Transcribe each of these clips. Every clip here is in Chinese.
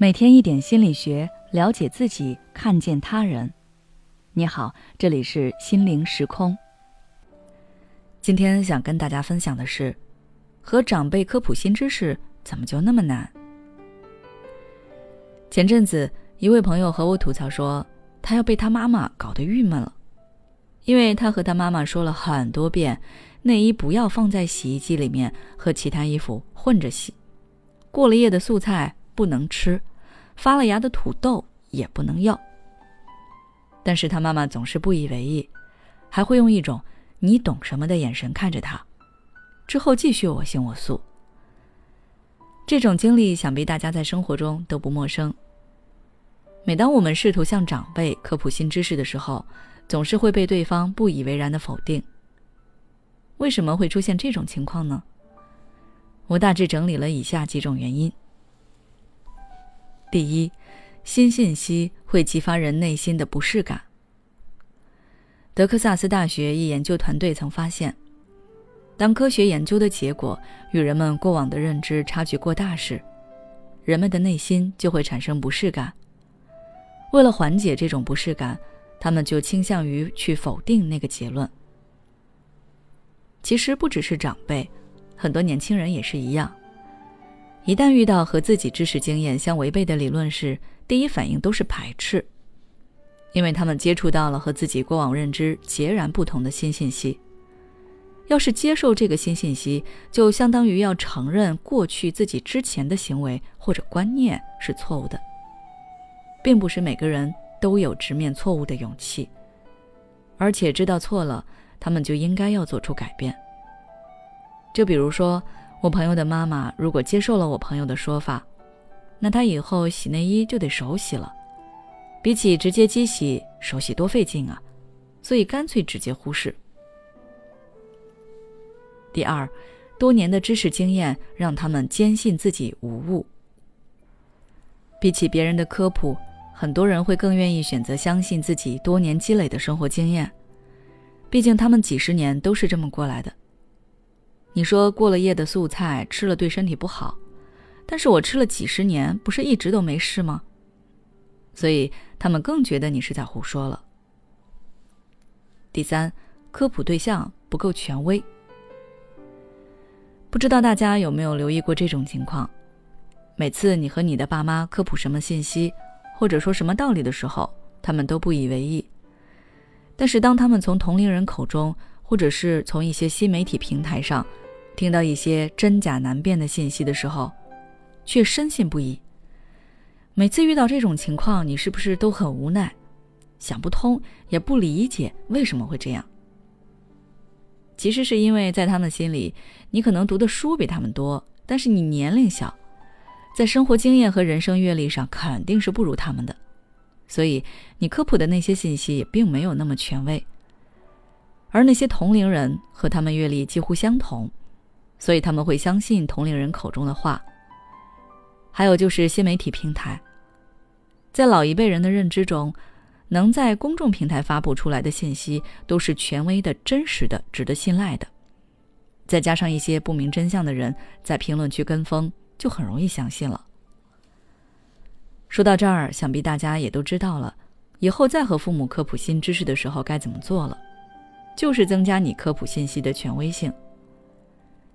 每天一点心理学，了解自己，看见他人。你好，这里是心灵时空。今天想跟大家分享的是，和长辈科普新知识怎么就那么难？前阵子，一位朋友和我吐槽说，他要被他妈妈搞得郁闷了，因为他和他妈妈说了很多遍，内衣不要放在洗衣机里面和其他衣服混着洗，过了夜的素菜不能吃。发了芽的土豆也不能要。但是他妈妈总是不以为意，还会用一种“你懂什么”的眼神看着他，之后继续我行我素。这种经历想必大家在生活中都不陌生。每当我们试图向长辈科普新知识的时候，总是会被对方不以为然的否定。为什么会出现这种情况呢？我大致整理了以下几种原因。第一，新信息会激发人内心的不适感。德克萨斯大学一研究团队曾发现，当科学研究的结果与人们过往的认知差距过大时，人们的内心就会产生不适感。为了缓解这种不适感，他们就倾向于去否定那个结论。其实不只是长辈，很多年轻人也是一样。一旦遇到和自己知识经验相违背的理论时，第一反应都是排斥，因为他们接触到了和自己过往认知截然不同的新信息。要是接受这个新信息，就相当于要承认过去自己之前的行为或者观念是错误的，并不是每个人都有直面错误的勇气，而且知道错了，他们就应该要做出改变。就比如说。我朋友的妈妈如果接受了我朋友的说法，那她以后洗内衣就得手洗了，比起直接机洗，手洗多费劲啊，所以干脆直接忽视。第二，多年的知识经验让他们坚信自己无误。比起别人的科普，很多人会更愿意选择相信自己多年积累的生活经验，毕竟他们几十年都是这么过来的。你说过了夜的素菜吃了对身体不好，但是我吃了几十年，不是一直都没事吗？所以他们更觉得你是在胡说了。第三，科普对象不够权威。不知道大家有没有留意过这种情况？每次你和你的爸妈科普什么信息，或者说什么道理的时候，他们都不以为意。但是当他们从同龄人口中，或者是从一些新媒体平台上，听到一些真假难辨的信息的时候，却深信不疑。每次遇到这种情况，你是不是都很无奈，想不通，也不理解为什么会这样？其实是因为在他们心里，你可能读的书比他们多，但是你年龄小，在生活经验和人生阅历上肯定是不如他们的，所以你科普的那些信息也并没有那么权威。而那些同龄人和他们阅历几乎相同。所以他们会相信同龄人口中的话。还有就是新媒体平台，在老一辈人的认知中，能在公众平台发布出来的信息都是权威的、真实的、值得信赖的。再加上一些不明真相的人在评论区跟风，就很容易相信了。说到这儿，想必大家也都知道了，以后再和父母科普新知识的时候该怎么做了，就是增加你科普信息的权威性。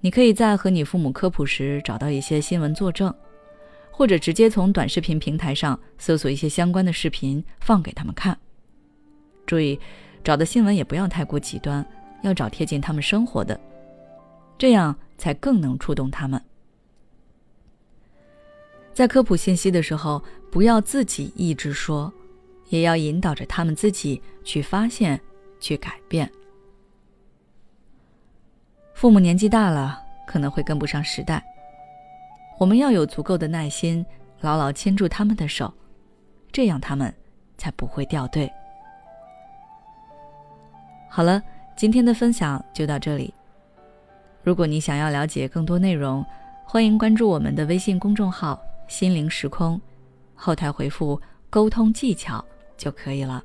你可以在和你父母科普时找到一些新闻作证，或者直接从短视频平台上搜索一些相关的视频放给他们看。注意，找的新闻也不要太过极端，要找贴近他们生活的，这样才更能触动他们。在科普信息的时候，不要自己一直说，也要引导着他们自己去发现、去改变。父母年纪大了，可能会跟不上时代。我们要有足够的耐心，牢牢牵住他们的手，这样他们才不会掉队。好了，今天的分享就到这里。如果你想要了解更多内容，欢迎关注我们的微信公众号“心灵时空”，后台回复“沟通技巧”就可以了。